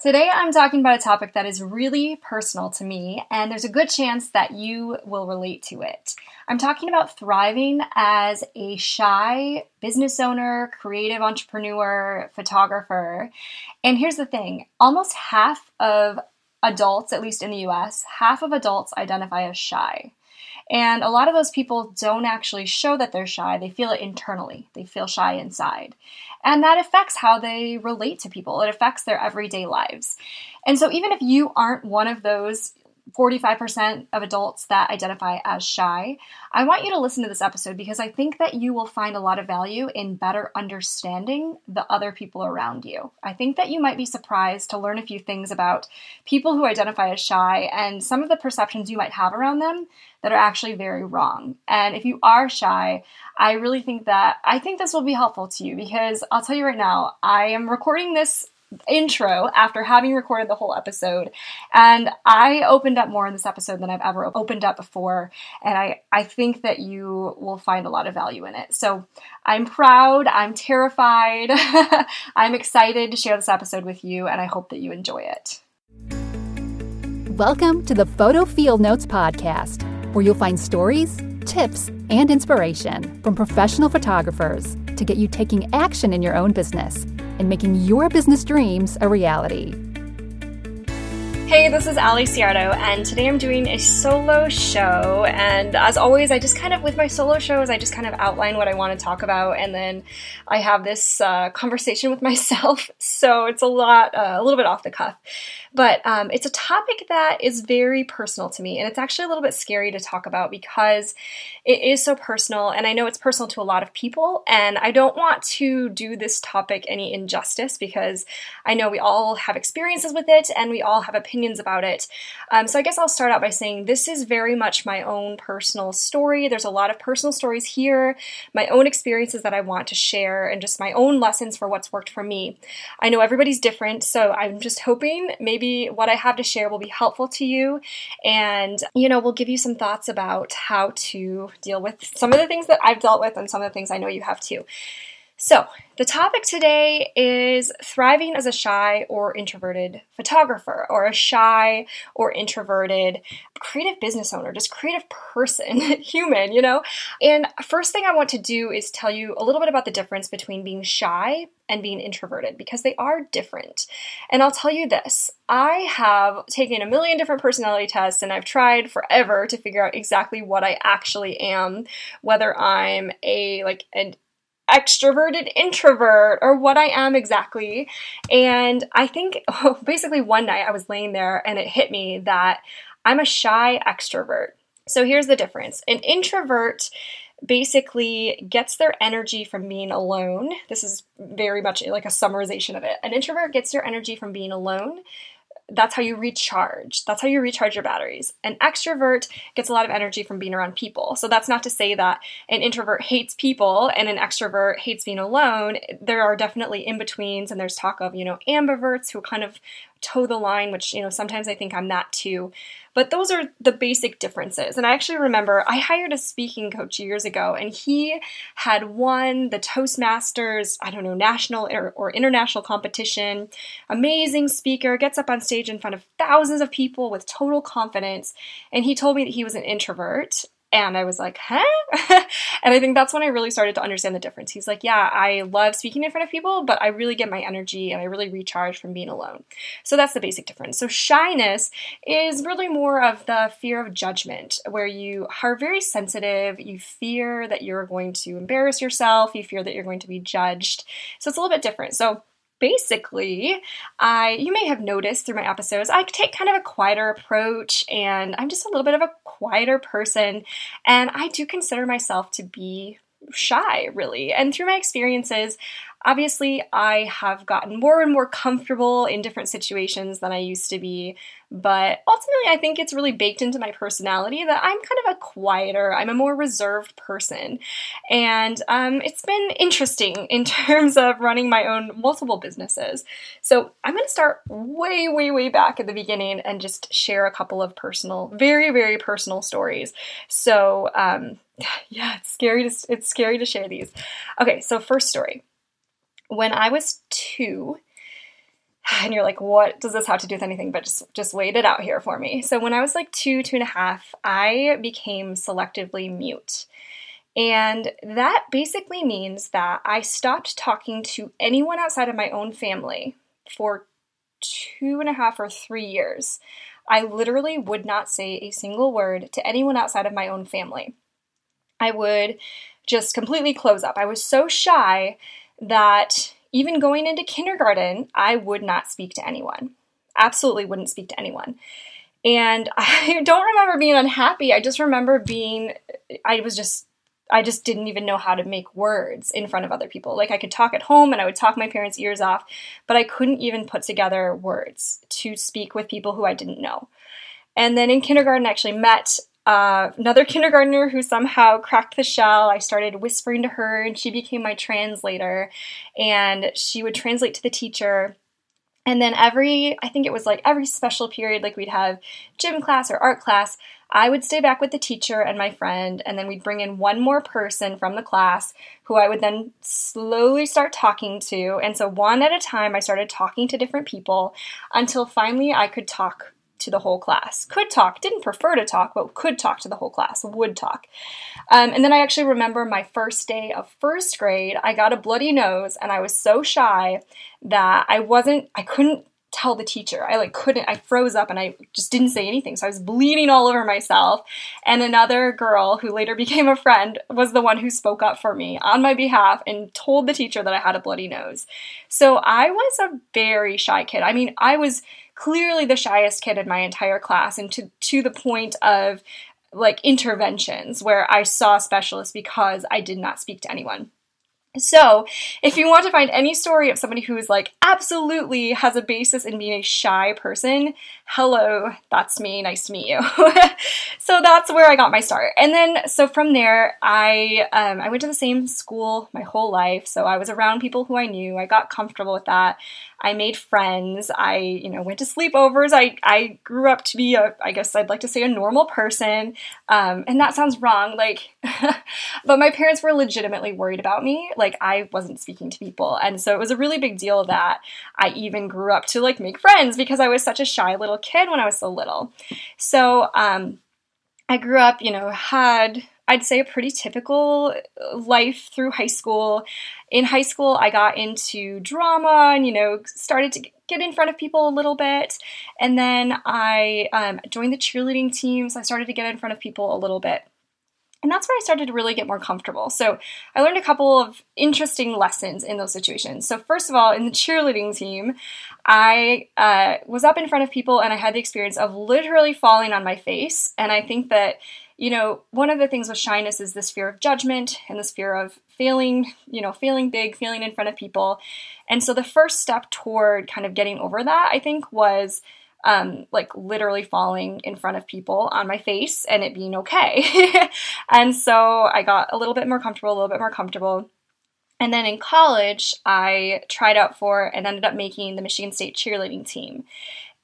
Today, I'm talking about a topic that is really personal to me, and there's a good chance that you will relate to it. I'm talking about thriving as a shy business owner, creative entrepreneur, photographer. And here's the thing almost half of adults, at least in the US, half of adults identify as shy. And a lot of those people don't actually show that they're shy. They feel it internally. They feel shy inside. And that affects how they relate to people. It affects their everyday lives. And so even if you aren't one of those 45% of adults that identify as shy. I want you to listen to this episode because I think that you will find a lot of value in better understanding the other people around you. I think that you might be surprised to learn a few things about people who identify as shy and some of the perceptions you might have around them that are actually very wrong. And if you are shy, I really think that I think this will be helpful to you because I'll tell you right now, I am recording this intro after having recorded the whole episode. And I opened up more in this episode than I've ever opened up before. And I, I think that you will find a lot of value in it. So I'm proud, I'm terrified, I'm excited to share this episode with you, and I hope that you enjoy it. Welcome to the Photo Field Notes Podcast, where you'll find stories, tips, and inspiration from professional photographers to get you taking action in your own business and making your business dreams a reality. Hey, this is Allie Siarto, and today I'm doing a solo show. And as always, I just kind of, with my solo shows, I just kind of outline what I want to talk about, and then I have this uh, conversation with myself. So it's a lot, uh, a little bit off the cuff. But um, it's a topic that is very personal to me, and it's actually a little bit scary to talk about because it is so personal, and I know it's personal to a lot of people. And I don't want to do this topic any injustice because I know we all have experiences with it and we all have opinions about it. Um, so I guess I'll start out by saying this is very much my own personal story. There's a lot of personal stories here, my own experiences that I want to share, and just my own lessons for what's worked for me. I know everybody's different, so I'm just hoping maybe what I have to share will be helpful to you and, you know, we'll give you some thoughts about how to deal with some of the things that I've dealt with and some of the things I know you have too. So, the topic today is thriving as a shy or introverted photographer, or a shy or introverted creative business owner, just creative person, human, you know? And first thing I want to do is tell you a little bit about the difference between being shy and being introverted because they are different. And I'll tell you this I have taken a million different personality tests and I've tried forever to figure out exactly what I actually am, whether I'm a like an extroverted introvert or what I am exactly. And I think oh, basically one night I was laying there and it hit me that I'm a shy extrovert. So here's the difference an introvert basically gets their energy from being alone. This is very much like a summarization of it. An introvert gets their energy from being alone that's how you recharge. That's how you recharge your batteries. An extrovert gets a lot of energy from being around people. So that's not to say that an introvert hates people and an extrovert hates being alone. There are definitely in betweens, and there's talk of, you know, ambiverts who kind of toe the line, which, you know, sometimes I think I'm that too. But those are the basic differences. And I actually remember I hired a speaking coach years ago, and he had won the Toastmasters, I don't know, national or, or international competition. Amazing speaker, gets up on stage in front of thousands of people with total confidence. And he told me that he was an introvert and I was like, huh? and I think that's when I really started to understand the difference. He's like, yeah, I love speaking in front of people, but I really get my energy and I really recharge from being alone. So that's the basic difference. So shyness is really more of the fear of judgment, where you are very sensitive, you fear that you're going to embarrass yourself, you fear that you're going to be judged. So it's a little bit different. So basically, I you may have noticed through my episodes, I take kind of a quieter approach and I'm just a little bit of a quieter person and I do consider myself to be shy really. And through my experiences, Obviously, I have gotten more and more comfortable in different situations than I used to be, but ultimately, I think it's really baked into my personality that I'm kind of a quieter, I'm a more reserved person. And um, it's been interesting in terms of running my own multiple businesses. So I'm going to start way, way, way back at the beginning and just share a couple of personal, very, very personal stories. So, um, yeah, it's scary to it's scary to share these. Okay, so first story when I was two, and you're like, what does this have to do with anything? But just just wait it out here for me. So when I was like two, two and a half, I became selectively mute. And that basically means that I stopped talking to anyone outside of my own family for two and a half or three years. I literally would not say a single word to anyone outside of my own family. I would just completely close up. I was so shy that even going into kindergarten, I would not speak to anyone. Absolutely wouldn't speak to anyone. And I don't remember being unhappy. I just remember being, I was just, I just didn't even know how to make words in front of other people. Like I could talk at home and I would talk my parents' ears off, but I couldn't even put together words to speak with people who I didn't know. And then in kindergarten, I actually met uh, another kindergartner who somehow cracked the shell. I started whispering to her, and she became my translator. And she would translate to the teacher. And then every, I think it was like every special period, like we'd have gym class or art class, I would stay back with the teacher and my friend, and then we'd bring in one more person from the class who I would then slowly start talking to. And so, one at a time, I started talking to different people until finally I could talk to the whole class. Could talk, didn't prefer to talk, but could talk to the whole class, would talk. Um, and then I actually remember my first day of first grade, I got a bloody nose and I was so shy that I wasn't, I couldn't tell the teacher. I like couldn't, I froze up and I just didn't say anything. So I was bleeding all over myself. And another girl who later became a friend was the one who spoke up for me on my behalf and told the teacher that I had a bloody nose. So I was a very shy kid. I mean, I was clearly the shyest kid in my entire class and to to the point of like interventions where I saw specialists because I did not speak to anyone. So, if you want to find any story of somebody who is like absolutely has a basis in being a shy person, hello, that's me. Nice to meet you. so that's where I got my start. And then, so from there, I um, I went to the same school my whole life. So I was around people who I knew. I got comfortable with that. I made friends. I, you know, went to sleepovers. I, I grew up to be a, I guess I'd like to say a normal person. Um, and that sounds wrong, like, but my parents were legitimately worried about me. Like, I wasn't speaking to people. And so it was a really big deal that I even grew up to like make friends because I was such a shy little kid when I was so little. So, um, I grew up, you know, had I'd say a pretty typical life through high school. In high school, I got into drama and, you know, started to get in front of people a little bit. And then I um, joined the cheerleading team, so I started to get in front of people a little bit. And that's where I started to really get more comfortable. So I learned a couple of interesting lessons in those situations. So, first of all, in the cheerleading team, I uh, was up in front of people and I had the experience of literally falling on my face. And I think that you know, one of the things with shyness is this fear of judgment and this fear of failing, you know, failing big, failing in front of people. And so the first step toward kind of getting over that, I think, was um, like literally falling in front of people on my face and it being okay. and so I got a little bit more comfortable, a little bit more comfortable. And then in college, I tried out for and ended up making the Michigan State cheerleading team.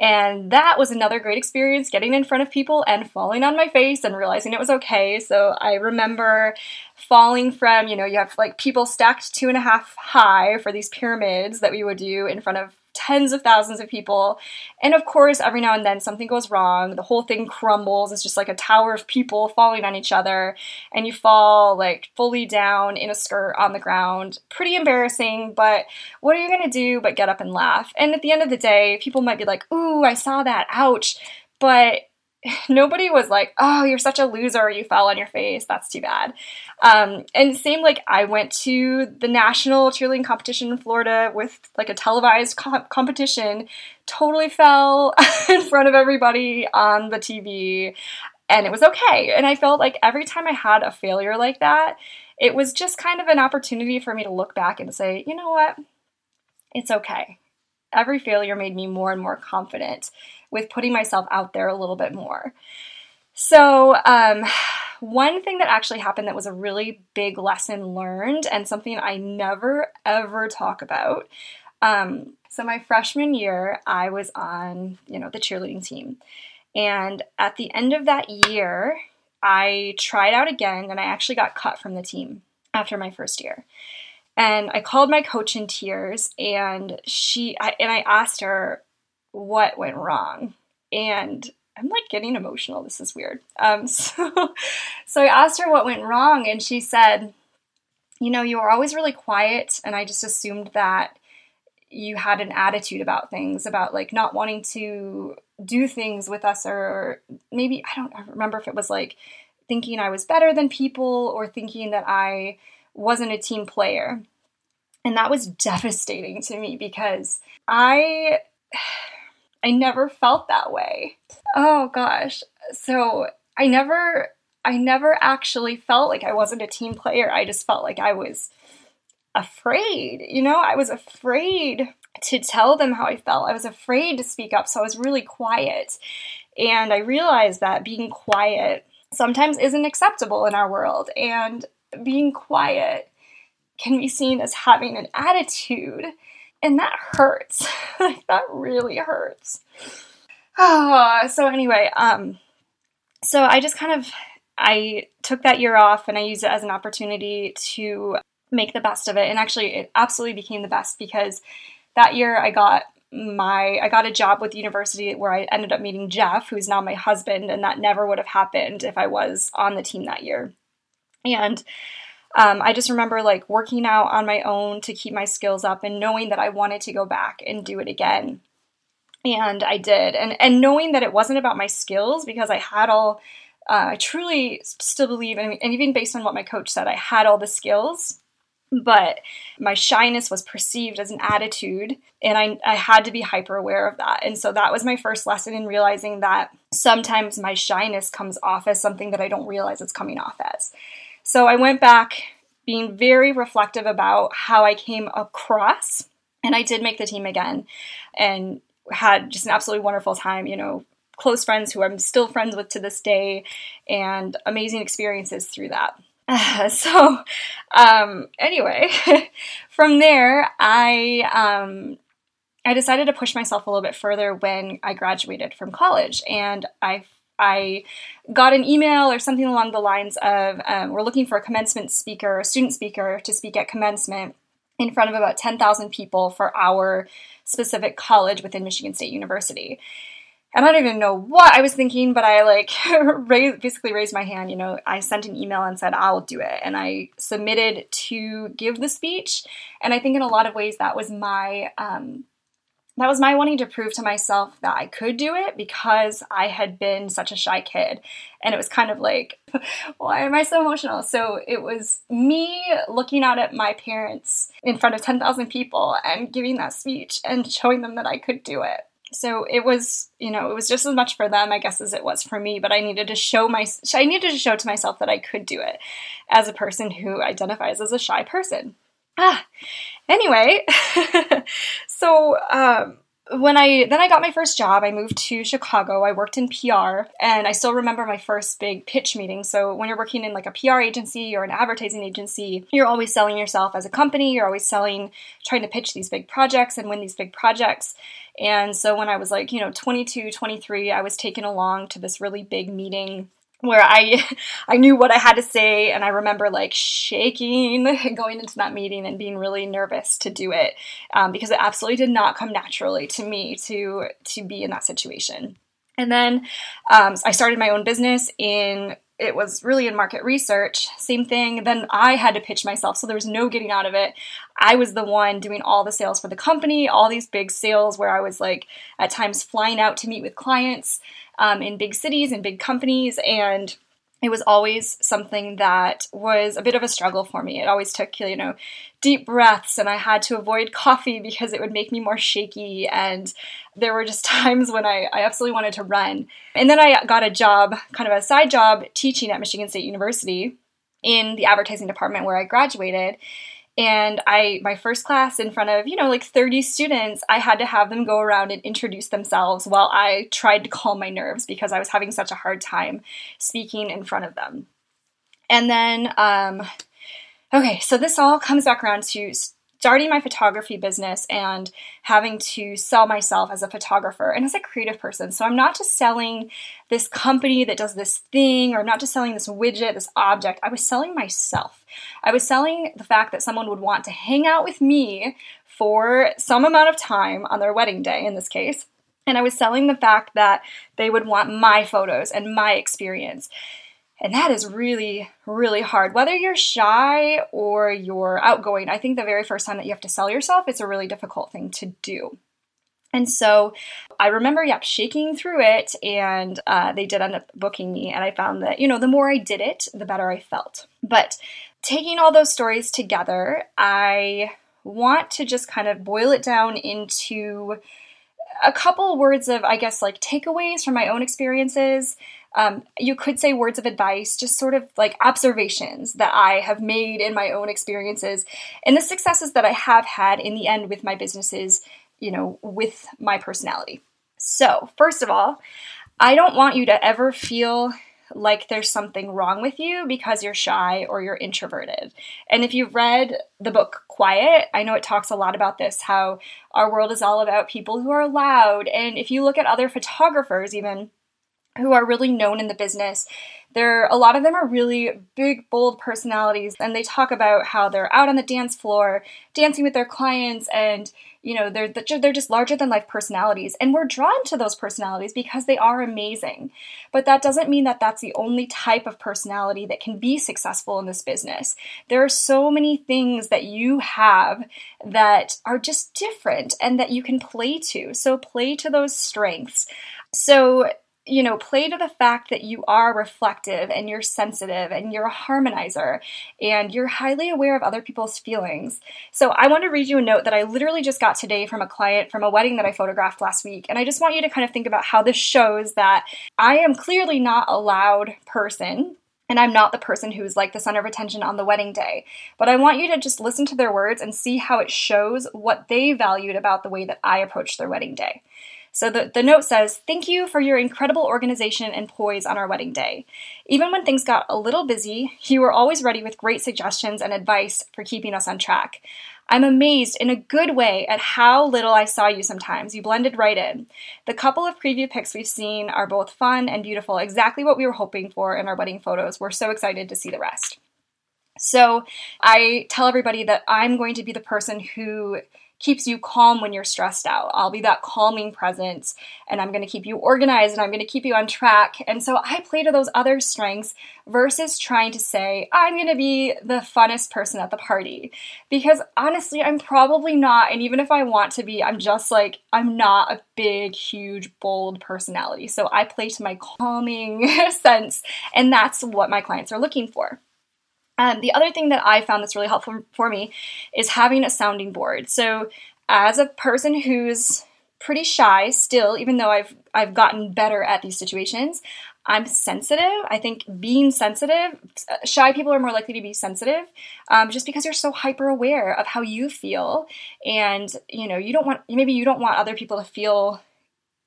And that was another great experience getting in front of people and falling on my face and realizing it was okay. So I remember falling from, you know, you have like people stacked two and a half high for these pyramids that we would do in front of tens of thousands of people. And of course, every now and then something goes wrong. The whole thing crumbles. It's just like a tower of people falling on each other. And you fall like fully down in a skirt on the ground. Pretty embarrassing, but what are you going to do but get up and laugh? And at the end of the day, people might be like, ooh, I saw that. Ouch. But nobody was like, "Oh, you're such a loser. You fell on your face. That's too bad." Um, and same like I went to the national cheerleading competition in Florida with like a televised competition. Totally fell in front of everybody on the TV, and it was okay. And I felt like every time I had a failure like that, it was just kind of an opportunity for me to look back and say, you know what, it's okay. Every failure made me more and more confident with putting myself out there a little bit more. So, um, one thing that actually happened that was a really big lesson learned and something I never ever talk about. Um, so my freshman year, I was on, you know, the cheerleading team. And at the end of that year, I tried out again and I actually got cut from the team after my first year. And I called my coach in tears, and she I, and I asked her what went wrong, and I'm like getting emotional. This is weird. Um, so, so I asked her what went wrong, and she said, "You know, you were always really quiet, and I just assumed that you had an attitude about things, about like not wanting to do things with us, or maybe I don't remember if it was like thinking I was better than people or thinking that I wasn't a team player. And that was devastating to me because I I never felt that way. Oh gosh. So I never I never actually felt like I wasn't a team player. I just felt like I was afraid. You know, I was afraid to tell them how I felt. I was afraid to speak up, so I was really quiet. And I realized that being quiet sometimes isn't acceptable in our world. And being quiet can be seen as having an attitude. And that hurts. like, that really hurts. Oh, so anyway, um, so I just kind of I took that year off and I used it as an opportunity to make the best of it. And actually, it absolutely became the best because that year I got my I got a job with the university where I ended up meeting Jeff, who's now my husband, and that never would have happened if I was on the team that year. And um, I just remember like working out on my own to keep my skills up and knowing that I wanted to go back and do it again. And I did. And and knowing that it wasn't about my skills because I had all uh, I truly still believe, and, and even based on what my coach said, I had all the skills but my shyness was perceived as an attitude and I, I had to be hyper aware of that and so that was my first lesson in realizing that sometimes my shyness comes off as something that i don't realize it's coming off as so i went back being very reflective about how i came across and i did make the team again and had just an absolutely wonderful time you know close friends who i'm still friends with to this day and amazing experiences through that. Uh, so, um, anyway, from there, I um, I decided to push myself a little bit further when I graduated from college, and I I got an email or something along the lines of um, we're looking for a commencement speaker, a student speaker, to speak at commencement in front of about ten thousand people for our specific college within Michigan State University. And I don't even know what I was thinking, but I like raised, basically raised my hand. You know, I sent an email and said, I'll do it. And I submitted to give the speech. And I think in a lot of ways that was my, um, that was my wanting to prove to myself that I could do it because I had been such a shy kid. And it was kind of like, why am I so emotional? So it was me looking out at my parents in front of 10,000 people and giving that speech and showing them that I could do it so it was you know it was just as much for them i guess as it was for me but i needed to show my i needed to show to myself that i could do it as a person who identifies as a shy person ah anyway so um when I then I got my first job, I moved to Chicago. I worked in PR, and I still remember my first big pitch meeting. So when you're working in like a PR agency or an advertising agency, you're always selling yourself as a company. You're always selling, trying to pitch these big projects and win these big projects. And so when I was like, you know, 22, 23, I was taken along to this really big meeting where I I knew what I had to say and I remember like shaking going into that meeting and being really nervous to do it um, because it absolutely did not come naturally to me to to be in that situation. And then um, I started my own business in it was really in market research. Same thing. Then I had to pitch myself, so there was no getting out of it. I was the one doing all the sales for the company, all these big sales where I was like at times flying out to meet with clients um, in big cities and big companies. And it was always something that was a bit of a struggle for me. It always took, you know, deep breaths, and I had to avoid coffee because it would make me more shaky. And there were just times when I, I absolutely wanted to run. And then I got a job, kind of a side job, teaching at Michigan State University in the advertising department where I graduated and i my first class in front of you know like 30 students i had to have them go around and introduce themselves while i tried to calm my nerves because i was having such a hard time speaking in front of them. And then um, okay so this all comes back around to starting my photography business and having to sell myself as a photographer and as a creative person. So I'm not just selling this company that does this thing or I'm not just selling this widget, this object. I was selling myself. I was selling the fact that someone would want to hang out with me for some amount of time on their wedding day in this case. And I was selling the fact that they would want my photos and my experience. And that is really, really hard. Whether you're shy or you're outgoing, I think the very first time that you have to sell yourself, it's a really difficult thing to do. And so I remember, yep, shaking through it, and uh, they did end up booking me. And I found that, you know, the more I did it, the better I felt. But taking all those stories together, I want to just kind of boil it down into a couple words of, I guess, like takeaways from my own experiences um, you could say words of advice, just sort of like observations that I have made in my own experiences and the successes that I have had in the end with my businesses, you know, with my personality. So, first of all, I don't want you to ever feel like there's something wrong with you because you're shy or you're introverted. And if you've read the book Quiet, I know it talks a lot about this how our world is all about people who are loud. And if you look at other photographers, even who are really known in the business. There, a lot of them are really big, bold personalities, and they talk about how they're out on the dance floor, dancing with their clients, and you know they're they're just larger than life personalities. And we're drawn to those personalities because they are amazing. But that doesn't mean that that's the only type of personality that can be successful in this business. There are so many things that you have that are just different and that you can play to. So play to those strengths. So you know, play to the fact that you are reflective and you're sensitive and you're a harmonizer and you're highly aware of other people's feelings. So, I want to read you a note that I literally just got today from a client from a wedding that I photographed last week. And I just want you to kind of think about how this shows that I am clearly not a loud person. And I'm not the person who's like the center of attention on the wedding day. But I want you to just listen to their words and see how it shows what they valued about the way that I approached their wedding day. So the, the note says, Thank you for your incredible organization and poise on our wedding day. Even when things got a little busy, you were always ready with great suggestions and advice for keeping us on track. I'm amazed in a good way at how little I saw you sometimes. You blended right in. The couple of preview pics we've seen are both fun and beautiful, exactly what we were hoping for in our wedding photos. We're so excited to see the rest. So I tell everybody that I'm going to be the person who keeps you calm when you're stressed out. I'll be that calming presence and I'm going to keep you organized and I'm going to keep you on track. And so I play to those other strengths versus trying to say, I'm going to be the funnest person at the party. Because honestly, I'm probably not. And even if I want to be, I'm just like, I'm not a big, huge, bold personality. So I play to my calming sense. And that's what my clients are looking for. Um, the other thing that I found that's really helpful for me is having a sounding board. So, as a person who's pretty shy still, even though I've I've gotten better at these situations, I'm sensitive. I think being sensitive, shy people are more likely to be sensitive, um, just because you're so hyper aware of how you feel, and you know you don't want maybe you don't want other people to feel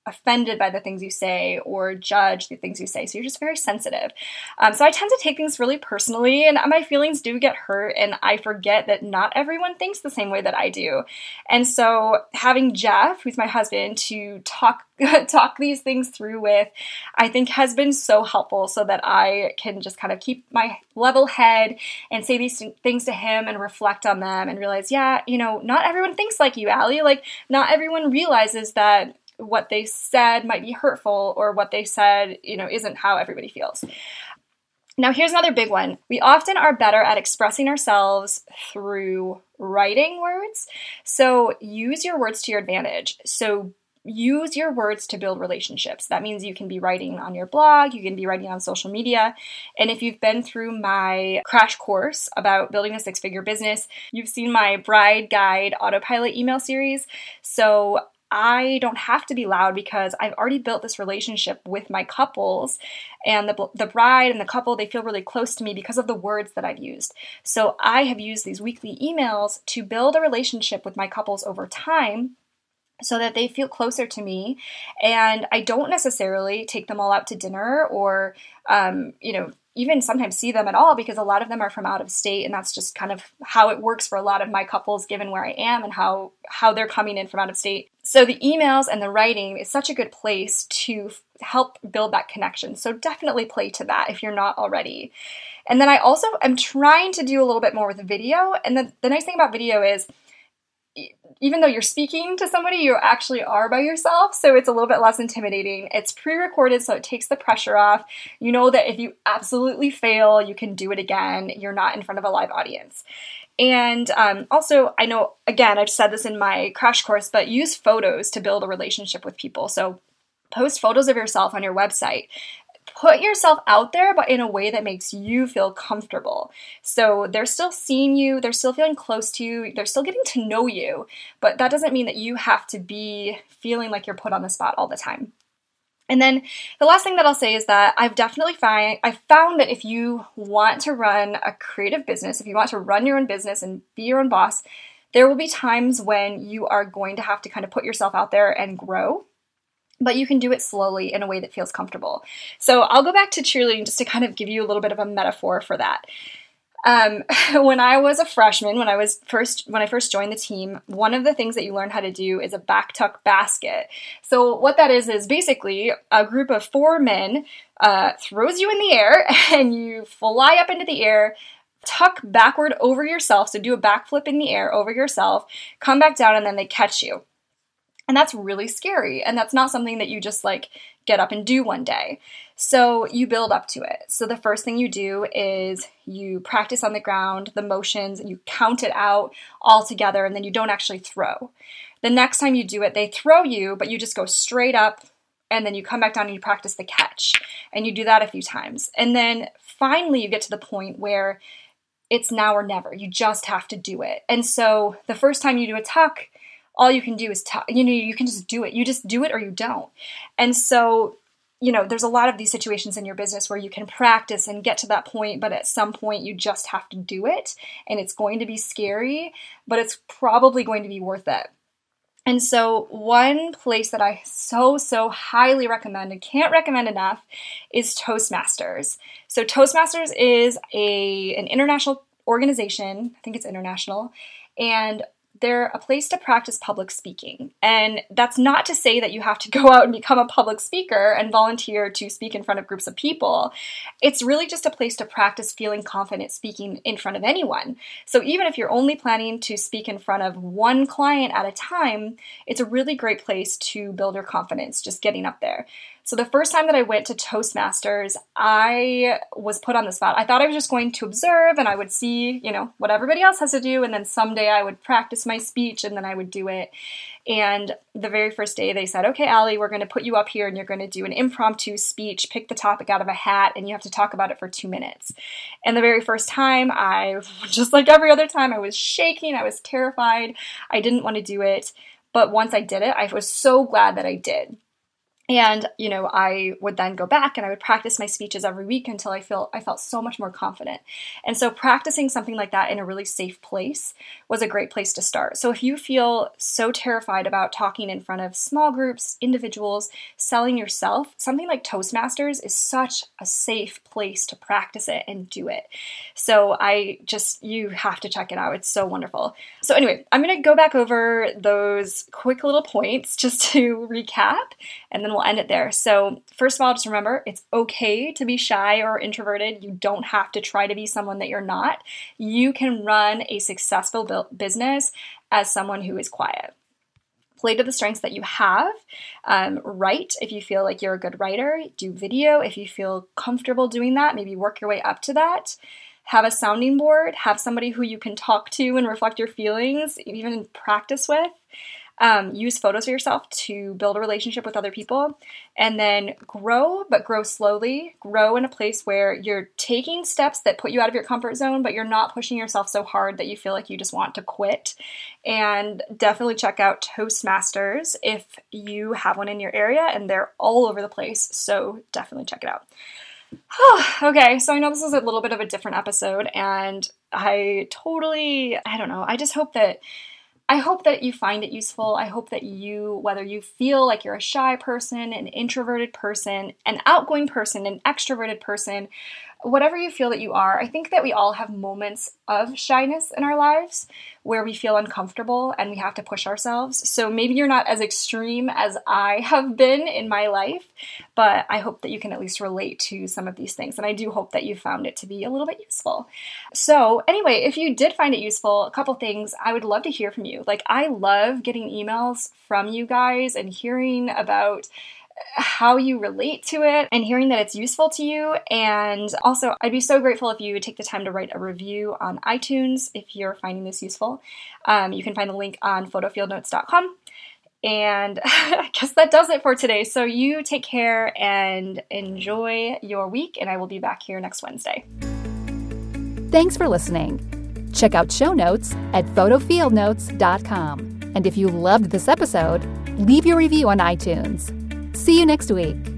offended by the things you say or judge the things you say. So you're just very sensitive. Um, so I tend to take things really personally, and my feelings do get hurt, and I forget that not everyone thinks the same way that I do. And so having Jeff, who's my husband, to talk talk these things through with, I think has been so helpful, so that I can just kind of keep my level head and say these things to him and reflect on them and realize, yeah, you know, not everyone thinks like you, Allie. Like, not everyone realizes that what they said might be hurtful or what they said, you know, isn't how everybody feels. Now, here's another big one. We often are better at expressing ourselves through writing words. So use your words to your advantage. So use your words to build relationships. That means you can be writing on your blog, you can be writing on social media. And if you've been through my crash course about building a six figure business, you've seen my bride guide autopilot email series. So I don't have to be loud because I've already built this relationship with my couples and the, the bride and the couple, they feel really close to me because of the words that I've used. So I have used these weekly emails to build a relationship with my couples over time so that they feel closer to me and I don't necessarily take them all out to dinner or, um, you know, even sometimes see them at all because a lot of them are from out of state and that's just kind of how it works for a lot of my couples given where I am and how how they're coming in from out of state. So the emails and the writing is such a good place to help build that connection. So definitely play to that if you're not already. And then I also am trying to do a little bit more with video. And the, the nice thing about video is even though you're speaking to somebody, you actually are by yourself. So it's a little bit less intimidating. It's pre recorded, so it takes the pressure off. You know that if you absolutely fail, you can do it again. You're not in front of a live audience. And um, also, I know, again, I've said this in my crash course, but use photos to build a relationship with people. So post photos of yourself on your website put yourself out there, but in a way that makes you feel comfortable. So they're still seeing you, they're still feeling close to you, they're still getting to know you, but that doesn't mean that you have to be feeling like you're put on the spot all the time. And then the last thing that I'll say is that I've definitely find I've found that if you want to run a creative business, if you want to run your own business and be your own boss, there will be times when you are going to have to kind of put yourself out there and grow but you can do it slowly in a way that feels comfortable. So I'll go back to cheerleading just to kind of give you a little bit of a metaphor for that. Um, when I was a freshman, when I was first when I first joined the team, one of the things that you learn how to do is a back tuck basket. So what that is is basically a group of four men uh, throws you in the air and you fly up into the air tuck backward over yourself. So do a backflip in the air over yourself, come back down, and then they catch you. And that's really scary. And that's not something that you just like get up and do one day. So you build up to it. So the first thing you do is you practice on the ground, the motions, and you count it out all together, and then you don't actually throw. The next time you do it, they throw you, but you just go straight up, and then you come back down and you practice the catch. And you do that a few times. And then finally, you get to the point where it's now or never. You just have to do it. And so the first time you do a tuck, all you can do is tell you know you can just do it. You just do it or you don't. And so you know there's a lot of these situations in your business where you can practice and get to that point but at some point you just have to do it and it's going to be scary but it's probably going to be worth it. And so, one place that I so, so highly recommend and can't recommend enough is Toastmasters. So, Toastmasters is a, an international organization, I think it's international, and they're a place to practice public speaking. And that's not to say that you have to go out and become a public speaker and volunteer to speak in front of groups of people. It's really just a place to practice feeling confident speaking in front of anyone. So even if you're only planning to speak in front of one client at a time, it's a really great place to build your confidence just getting up there. So the first time that I went to Toastmasters, I was put on the spot. I thought I was just going to observe and I would see, you know, what everybody else has to do and then someday I would practice my speech and then I would do it. And the very first day they said, "Okay, Allie, we're going to put you up here and you're going to do an impromptu speech, pick the topic out of a hat and you have to talk about it for 2 minutes." And the very first time, I just like every other time, I was shaking, I was terrified. I didn't want to do it. But once I did it, I was so glad that I did and you know i would then go back and i would practice my speeches every week until i feel i felt so much more confident. And so practicing something like that in a really safe place was a great place to start. So if you feel so terrified about talking in front of small groups individuals selling yourself something like toastmasters is such a safe place to practice it and do it. So i just you have to check it out. It's so wonderful. So anyway i'm going to go back over those quick little points just to recap and then we'll end it there. So, first of all, just remember it's okay to be shy or introverted. You don't have to try to be someone that you're not. You can run a successful business as someone who is quiet. Play to the strengths that you have. Um, write if you feel like you're a good writer. Do video if you feel comfortable doing that. Maybe work your way up to that have a sounding board, have somebody who you can talk to and reflect your feelings, even practice with. Um, use photos of yourself to build a relationship with other people and then grow, but grow slowly. Grow in a place where you're taking steps that put you out of your comfort zone, but you're not pushing yourself so hard that you feel like you just want to quit. And definitely check out Toastmasters if you have one in your area, and they're all over the place. So definitely check it out. okay, so I know this is a little bit of a different episode, and I totally, I don't know, I just hope that I hope that you find it useful. I hope that you, whether you feel like you're a shy person, an introverted person, an outgoing person, an extroverted person, whatever you feel that you are, I think that we all have moments of shyness in our lives where we feel uncomfortable and we have to push ourselves. So maybe you're not as extreme as I have been in my life, but I hope that you can at least relate to some of these things. And I do hope that you found it to be a little bit useful. So, anyway, if you did find it useful, a couple things I would love to hear from you. Like, I love getting emails from you guys and hearing about how you relate to it and hearing that it's useful to you. And also, I'd be so grateful if you would take the time to write a review on iTunes if you're finding this useful. Um, you can find the link on photofieldnotes.com. And I guess that does it for today. So you take care and enjoy your week, and I will be back here next Wednesday. Thanks for listening. Check out show notes at photofieldnotes.com. And if you loved this episode, leave your review on iTunes. See you next week.